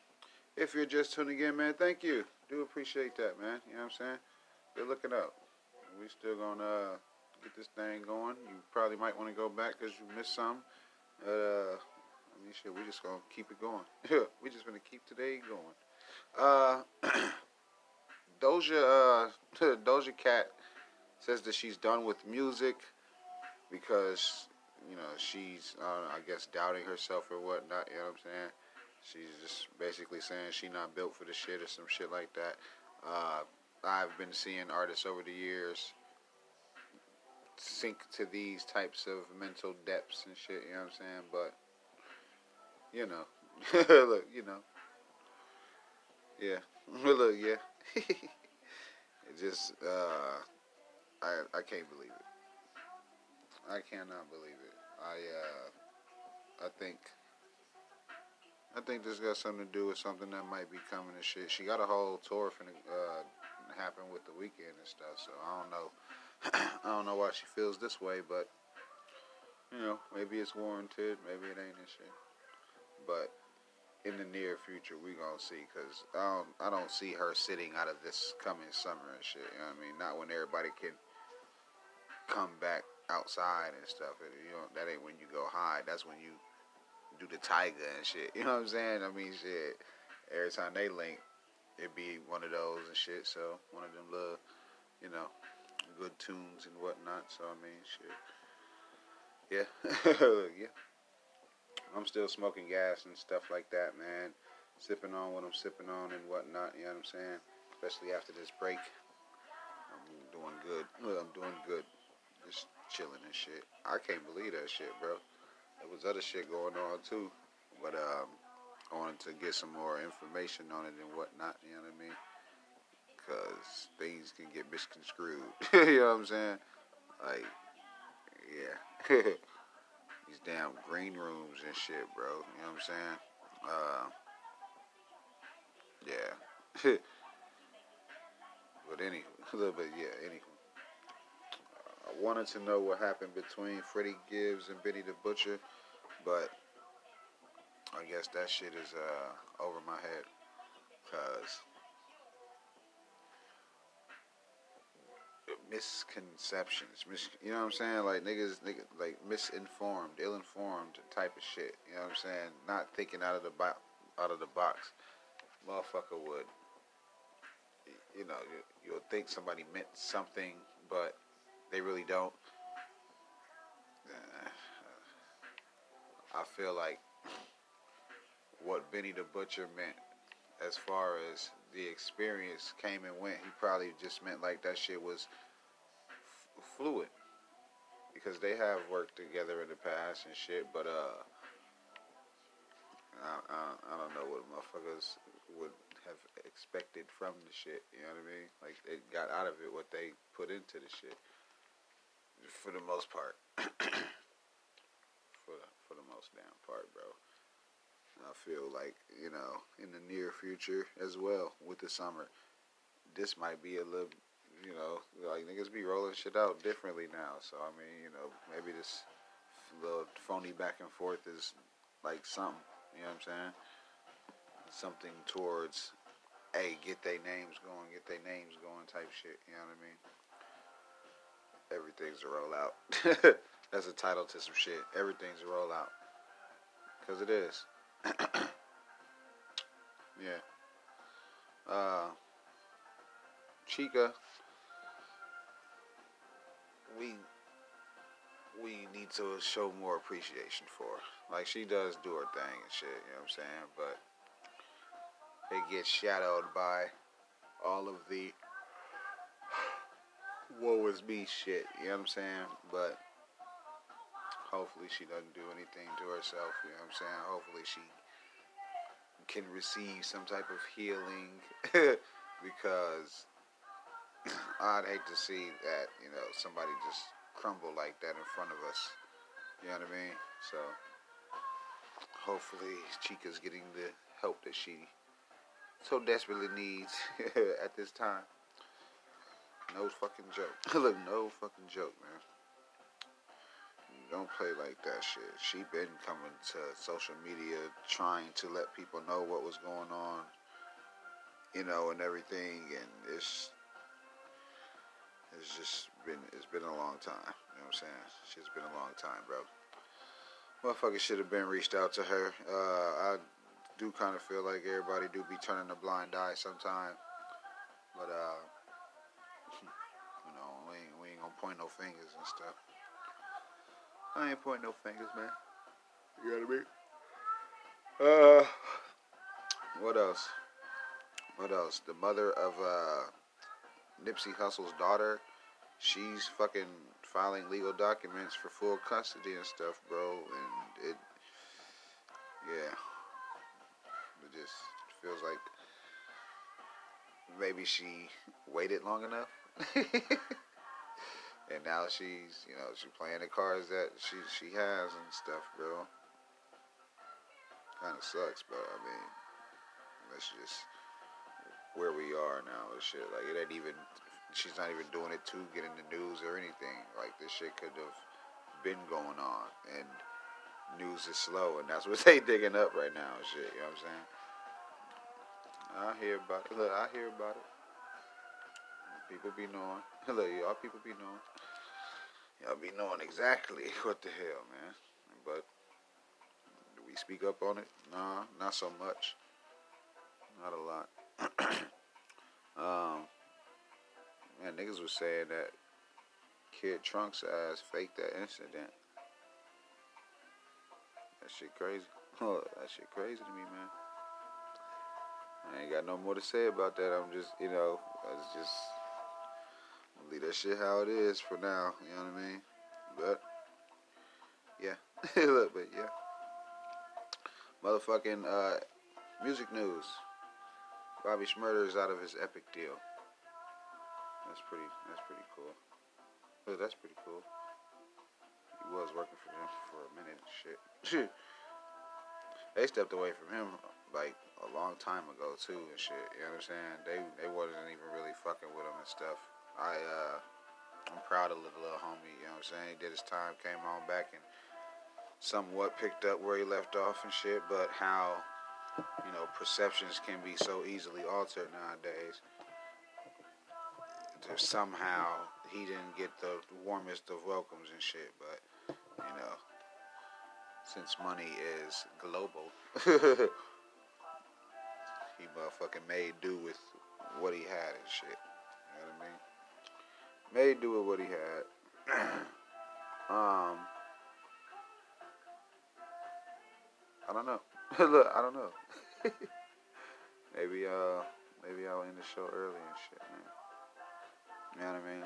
If you're just tuning in, man, thank you. Do appreciate that, man. You know what I'm saying? Good looking up. We still gonna uh, get this thing going. You probably might want to go back because you missed some. But, uh, I mean, shit, we just gonna keep it going. we just gonna keep today going. Uh, Doja, uh, Doja Cat says that she's done with music because you know she's, uh, I guess, doubting herself or whatnot. You know what I'm saying? She's just basically saying she not built for the shit or some shit like that. Uh, I've been seeing artists over the years sink to these types of mental depths and shit. You know what I'm saying? But you know, look, you know, yeah, look, yeah. it just, uh, I I can't believe it. I cannot believe it. I uh, I think. I think this got something to do with something that might be coming and shit. She got a whole tour finna uh, happen with the Weeknd and stuff, so I don't know. I don't know why she feels this way, but you know, maybe it's warranted, maybe it ain't and shit. But in the near future, we gonna see, cause I don't, I don't see her sitting out of this coming summer and shit. You know what I mean? Not when everybody can come back outside and stuff. And, you know, that ain't when you go hide. That's when you do the tiger and shit. You know what I'm saying? I mean, shit. Every time they link, it'd be one of those and shit. So one of them little, you know, good tunes and whatnot. So I mean, shit. Yeah, yeah. I'm still smoking gas and stuff like that, man. Sipping on what I'm sipping on and whatnot. You know what I'm saying? Especially after this break. I'm doing good. I'm doing good. Just chilling and shit. I can't believe that shit, bro. There was other shit going on too, but um, I wanted to get some more information on it and whatnot. You know what I mean? Cause things can get misconstrued. you know what I'm saying? Like, yeah. These damn green rooms and shit, bro. You know what I'm saying? Uh, yeah. but anyway, bit, yeah. Anywho. I wanted to know what happened between Freddie Gibbs and Benny the Butcher, but I guess that shit is uh, over my head. Cause misconceptions, mis- you know what I'm saying? Like niggas, niggas, like misinformed, ill-informed type of shit. You know what I'm saying? Not thinking out of the bo- out of the box. Motherfucker would, you know, you, you'll think somebody meant something, but they really don't. I feel like what Benny the Butcher meant as far as the experience came and went, he probably just meant like that shit was f- fluid. Because they have worked together in the past and shit, but uh, I, I, I don't know what motherfuckers would have expected from the shit. You know what I mean? Like they got out of it what they put into the shit for the most part. for for the most most damn part, bro. I feel like you know in the near future as well with the summer, this might be a little, you know, like niggas be rolling shit out differently now. So I mean, you know, maybe this little phony back and forth is like something. You know what I'm saying? Something towards, hey, get their names going, get their names going type shit. You know what I mean? Everything's a rollout. That's a title to some shit. Everything's a rollout. Because it is. yeah. Uh, Chika, we we need to show more appreciation for. Like she does do her thing and shit, you know what I'm saying? But it gets shadowed by all of the woe is me shit, you know what I'm saying? But hopefully she doesn't do anything to herself, you know what I'm saying? Hopefully she can receive some type of healing because I'd hate to see that, you know, somebody just crumble like that in front of us. You know what I mean? So hopefully Chika's getting the help that she so desperately needs at this time. No fucking joke. Look, no fucking joke, man. Don't play like that shit. She been coming to social media trying to let people know what was going on, you know, and everything, and it's it's just been it's been a long time. You know what I'm saying? It's been a long time, bro. Motherfucker should have been reached out to her. Uh, I do kind of feel like everybody do be turning a blind eye sometime, but uh, gonna point no fingers and stuff. I ain't pointing no fingers, man. You gotta be. Uh, what else? What else? The mother of uh, Nipsey Hussle's daughter, she's fucking filing legal documents for full custody and stuff, bro. And it, yeah, it just feels like maybe she waited long enough. and now she's, you know, she's playing the cards that she she has and stuff, bro. Kind of sucks, but I mean, that's just where we are now and shit. Like it ain't even she's not even doing it to get in the news or anything. Like this shit could have been going on and news is slow and that's what they digging up right now and shit, you know what I'm saying? I hear about it. Look, I hear about it. People be knowing. Hello, y'all people be knowing. Y'all be knowing exactly what the hell, man. But do we speak up on it? Nah, not so much. Not a lot. um, man, niggas was saying that Kid Trunks ass faked that incident. That shit crazy. That shit crazy to me, man. I ain't got no more to say about that. I'm just, you know, I was just leave that shit how it is for now. You know what I mean? But yeah, look, but yeah, motherfucking uh, music news. Bobby Shmurda is out of his epic deal. That's pretty. That's pretty cool. But that's pretty cool. He was working for them for a minute. Shit. they stepped away from him like a long time ago too and shit. You know what I'm saying? They they wasn't even really fucking with him and stuff. I uh I'm proud of the little homie. You know what I'm saying? He did his time, came on back and somewhat picked up where he left off and shit. But how you know, perceptions can be so easily altered nowadays. Somehow he didn't get the warmest of welcomes and shit, but you know, since money is global, he motherfucking made do with what he had and shit. Made do with what he had. um, I don't know. Look, I don't know. maybe uh maybe I'll end the show early and shit, man. You know what I mean?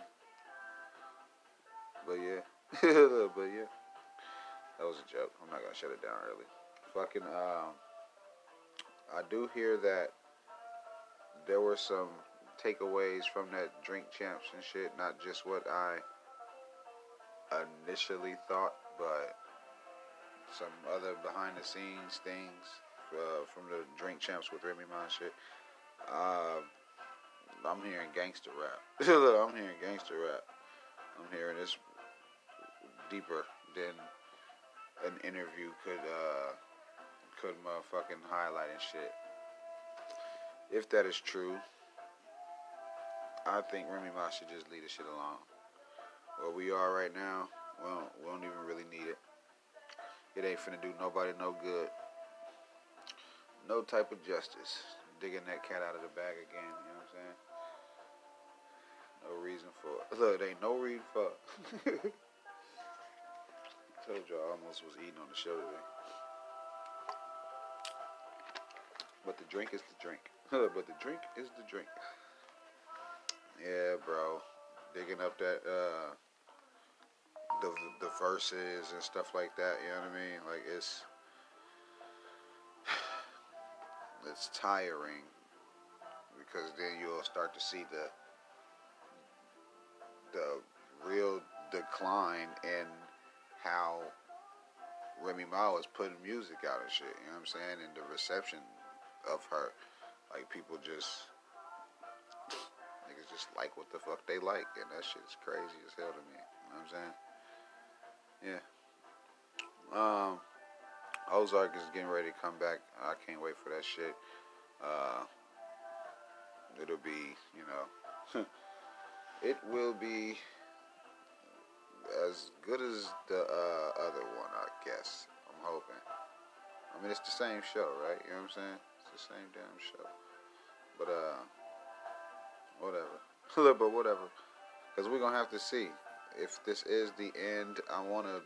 But yeah. but yeah. That was a joke. I'm not gonna shut it down early. Fucking um I do hear that there were some takeaways from that drink champs and shit, not just what I initially thought, but some other behind the scenes things uh, from the Drink Champs with Remy Ma shit. Uh, I'm hearing gangster rap. I'm hearing gangster rap. I'm hearing this deeper than an interview could uh, could motherfucking highlight and shit. If that is true, I think Remy Ma should just leave the shit alone. Where we are right now, we don't, we don't even really need it. It ain't finna do nobody no good. No type of justice. Digging that cat out of the bag again, you know what I'm saying? No reason for it. Look, there ain't no reason for it. Told you I almost was eating on the show today. But the drink is the drink. but the drink is the drink. Yeah, bro. Digging up that uh the the verses and stuff like that, you know what I mean? Like it's it's tiring because then you'll start to see the the real decline in how Remy Ma was putting music out and shit, you know what I'm saying? And the reception of her. Like people just niggas just like what the fuck they like and that shit is crazy as hell to me. You know what I'm saying? Yeah. Um Ozark is getting ready to come back. I can't wait for that shit. Uh it'll be, you know it will be as good as the uh, other one, I guess. I'm hoping. I mean, it's the same show, right? You know what I'm saying? It's the same damn show. But, uh, whatever. but whatever. Because we're going to have to see. If this is the end, I want to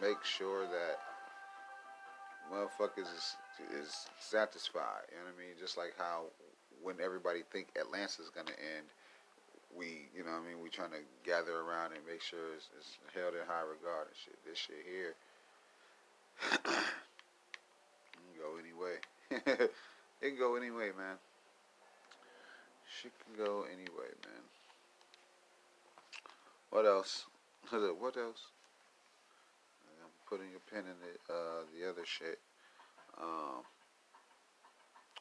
make sure that motherfuckers is, is satisfied. You know what I mean? Just like how when everybody think Atlanta's going to end, we, you know what I mean, we trying to gather around and make sure it's, it's held in high regard and shit. This shit here, can go anyway. it can go anyway, man. Shit can go anyway, man. What else? what else? I'm putting a pin in the uh, the other shit. Um,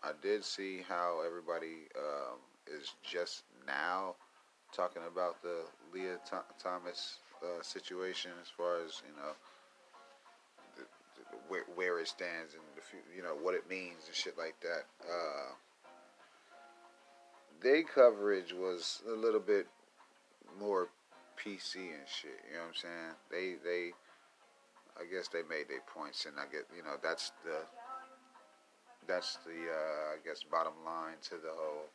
I did see how everybody um, is just now talking about the Lia Thomas uh, situation as far as you know where, where it stands and the, you know what it means and shit like that. Uh, their coverage was a little bit more PC and shit. You know what I'm saying? They they I guess they made their points and I get you know that's the that's the uh, I guess bottom line to the whole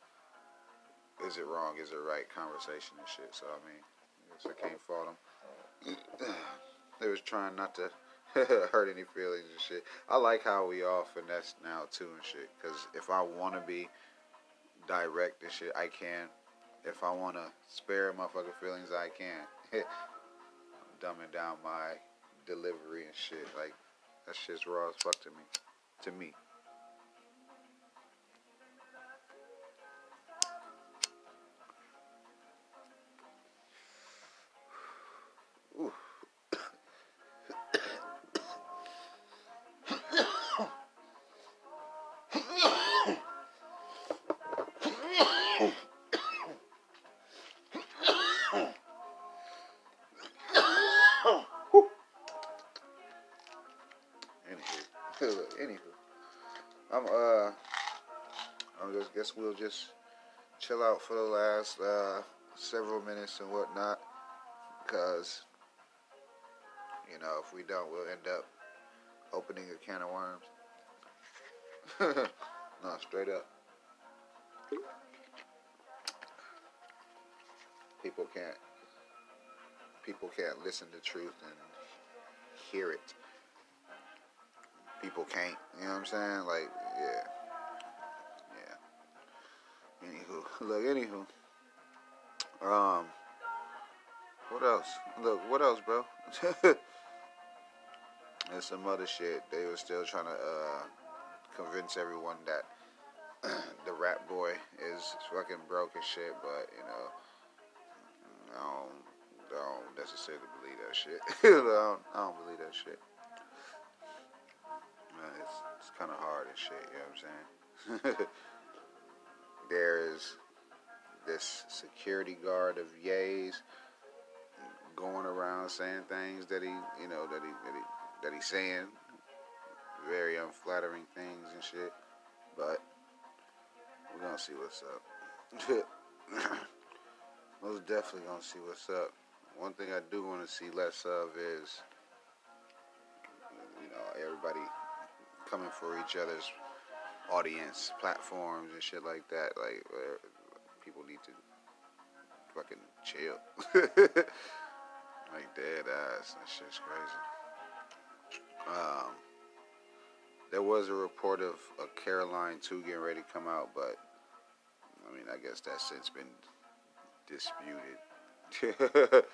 is it wrong, is it right conversation and shit. So I mean, I guess I can't fault them. they was trying not to hurt any feelings and shit. I like how we all finesse now too and shit. Cause if I want to be direct and shit, I can. If I want to spare motherfucking feelings, I can. I'm dumbing down my delivery and shit. Like that shit's raw as fuck to me. To me. We'll just chill out for the last uh, several minutes and whatnot. Because, you know, if we don't, we'll end up opening a can of worms. no, straight up. People can't people can't listen to truth and hear it. People can't, you know what I'm saying? Like, yeah. Look, anywho. Um, what else? Look, what else, bro? and some other shit. They were still trying to uh, convince everyone that the rap boy is fucking broke and shit, but you know, I don't, I don't necessarily believe that shit. I, don't, I don't believe that shit. It's, it's kind of hard and shit, you know what I'm saying? There's this security guard of Ye's going around saying things that he, you know, that he, that he, that he's saying, very unflattering things and shit. But we're gonna see what's up. Most definitely gonna see what's up. One thing I do want to see less of is, you know, everybody coming for each other's audience platforms and shit like that. Like, people need to fucking chill. like dead ass. That shit's crazy. Um, there was a report of a Caroline 2 getting ready to come out, but I mean, I guess that's since been disputed.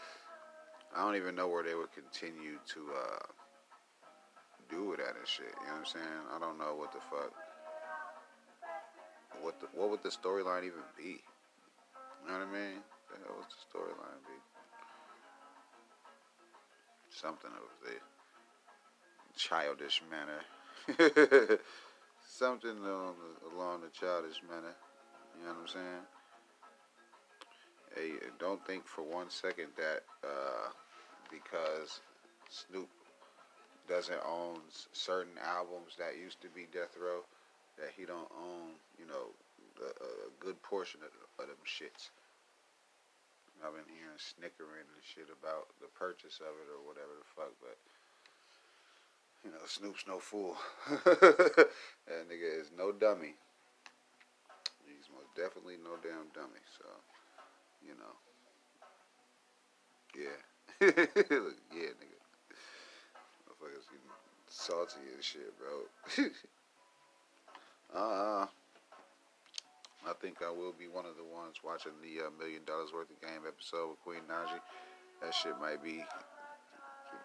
I don't even know where they would continue to uh, do it at and shit. You know what I'm saying? I don't know what the fuck. What the, what would the storyline even be? You know what I mean? The hell would the storyline be? Something of the childish manner. Something along the, along the childish manner. You know what I'm saying? Hey, don't think for one second that uh, because Snoop doesn't own certain albums that used to be Death Row, that he don't own, you know, a, a good portion of, of them shits. I've been hearing snickering and shit about the purchase of it or whatever the fuck, but you know, Snoop's no fool. that nigga is no dummy. He's most definitely no damn dummy. So, you know, yeah, yeah, nigga. Motherfuckers getting salty and shit, bro. uh, I think I will be one of the ones watching the uh, Million Dollaz Worth of Game episode with Queen Naija. That shit might be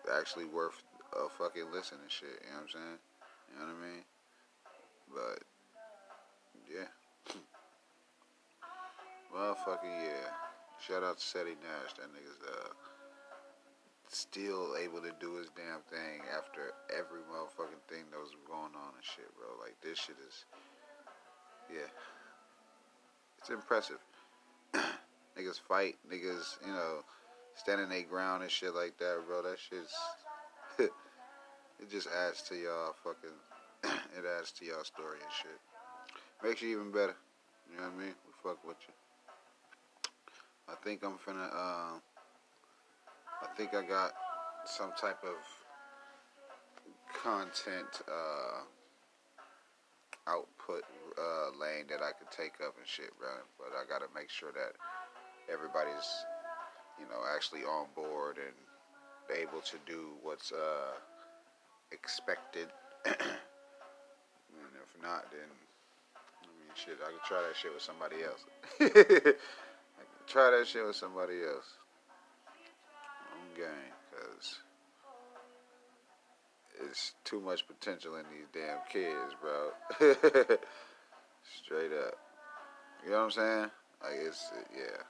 actually worth a fucking listen and shit. You know what I'm saying? You know what I mean? But yeah. Motherfucking yeah. Shout out to Seti Nash. That nigga's uh, still able to do his damn thing after every motherfucking thing that was going on and shit, bro. Like this shit is yeah. It's impressive. niggas fight, niggas, you know, standing their ground and shit like that, bro. That shit's it just adds to y'all fucking it adds to y'all story and shit. Makes you even better. You know what I mean? We fuck with you. I think I'm finna uh, I think I got some type of content uh, output uh, lane that I could take up and shit, bro. But I gotta make sure that everybody's, you know, actually on board and able to do what's uh, expected. and if not, then I mean, shit, I could try that shit with somebody else. I could try that shit with somebody else. I'm game, cause it's too much potential in these damn kids, bro. Straight up. You know what I'm saying? Like it's yeah,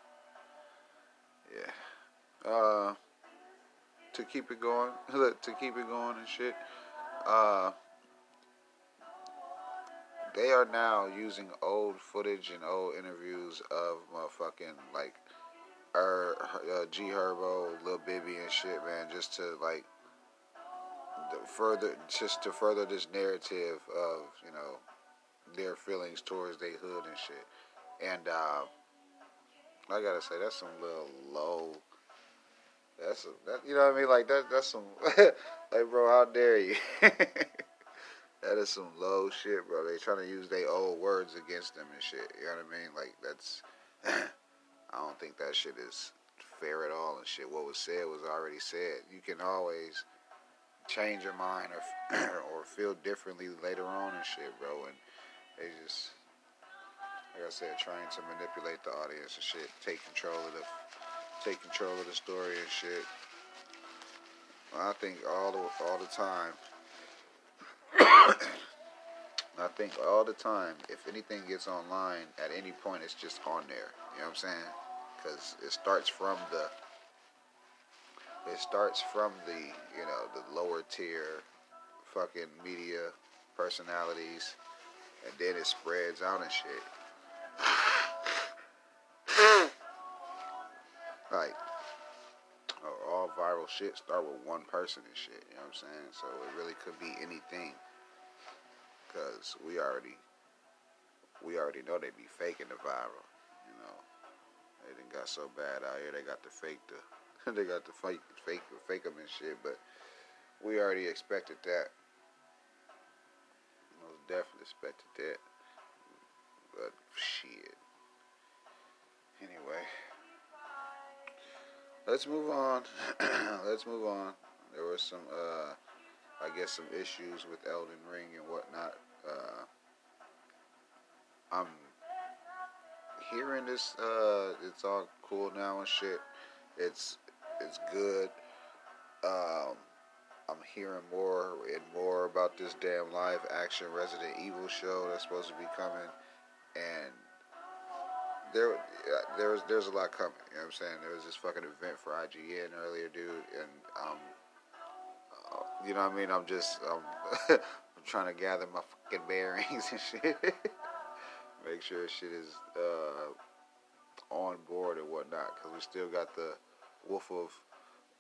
yeah. Uh to keep it going, to keep it going and shit. Uh, they are now using old footage and old interviews of motherfucking like er, uh, G Herbo, Lil Bibby and shit, man, just to like further, just to further this narrative of you know their feelings towards their hood and shit. And uh, I gotta say, that's some little low that's a, that you know what I mean. Like that. That's some like bro. How dare you? that is some low shit, bro. They trying to use their old words against them and shit. You know what I mean? Like that's. I don't think that shit is fair at all and shit. What was said was already said. You can always change your mind or or feel differently later on and shit, bro. And they just like I said, trying to manipulate the audience and shit, take control of the take control of the story and shit. I think all the all the time. I think all the time, if anything gets online at any point, it's just on there. You know what I'm saying? Because it starts from the. It starts from the you know the lower tier, fucking media personalities, and then it spreads out and shit. like, uh, all viral shit start with one person and shit. You know what I'm saying? So it really could be anything. Cause we already, we already know they be faking the viral. You know, they done got so bad out here. They got the fake the, they got the fake fake fake them and shit. But we already expected that. Definitely expected that. But shit. Anyway, let's move on. let's move on. There was some, uh, I guess, some issues with Elden Ring and whatnot. Uh, I'm hearing this. Uh, it's all cool now and shit. It's it's good. Um, I'm hearing more and more about this damn live action Resident Evil show that's supposed to be coming, and there, there's there's a lot coming. You know what I'm saying? There was this fucking event for IGN earlier, dude, and um, uh, you know what I mean? I'm just um, I'm trying to gather my fucking bearings and shit. Make sure shit is uh, on board and whatnot, because we still got the Wolf of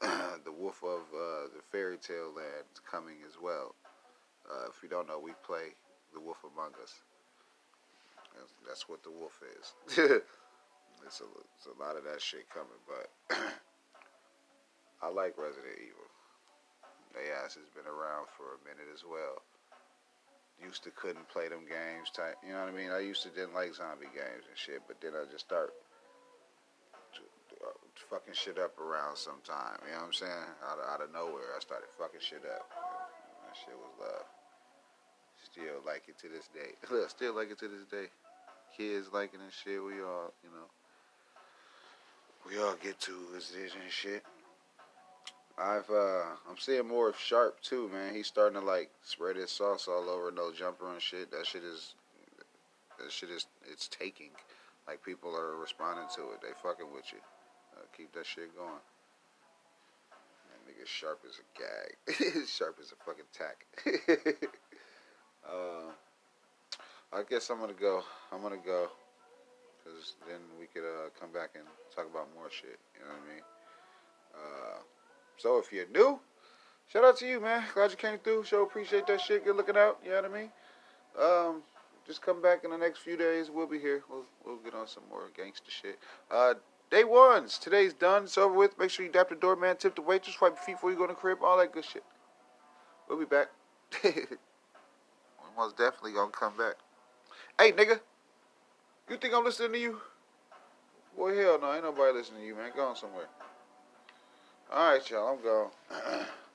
the Wolf of uh, the Fairy Tale Land coming as well. Uh, if you don't know, we play the Wolf Among Us. That's, that's what the wolf is. it's, a, it's a lot of that shit coming, but I like Resident Evil. They ass has been around for a minute as well. Used to couldn't play them games, type, you know what I mean? I used to didn't like zombie games and shit, but then I just start fucking shit up around sometime. You know what I'm saying? Out of, out of nowhere, I started fucking shit up. That shit was love. Still like it to this day. Still like it to this day. Kids liking and shit. We all, you know, we all get to this and shit. I've uh I'm seeing more of Sharp too, man. He's starting to like spread his sauce all over no jumper and shit. That shit is that shit is it's taking. Like people are responding to it. They fucking with you. Uh, keep that shit going. That nigga Sharp as a gag. Sharp as a fucking tack. Uh, I guess I'm gonna go. I'm gonna go, cause then we could uh, come back and talk about more shit. You know what I mean? Uh, so if you're new, shout out to you, man. Glad you came through. Show appreciate that shit. Good looking out. You know what I mean? Um, just come back in the next few days. We'll be here. We'll we'll get on some more gangster shit. Uh, day ones. Today's done. It's over with. Make sure you dap the doorman, tip the waitress, wipe your feet before you go in the crib. All that good shit. We'll be back. we most definitely gonna come back. Hey, nigga, you think I'm listening to you? Boy, hell no, ain't nobody listening to you, man. Go on somewhere. All right, y'all, I'm gone.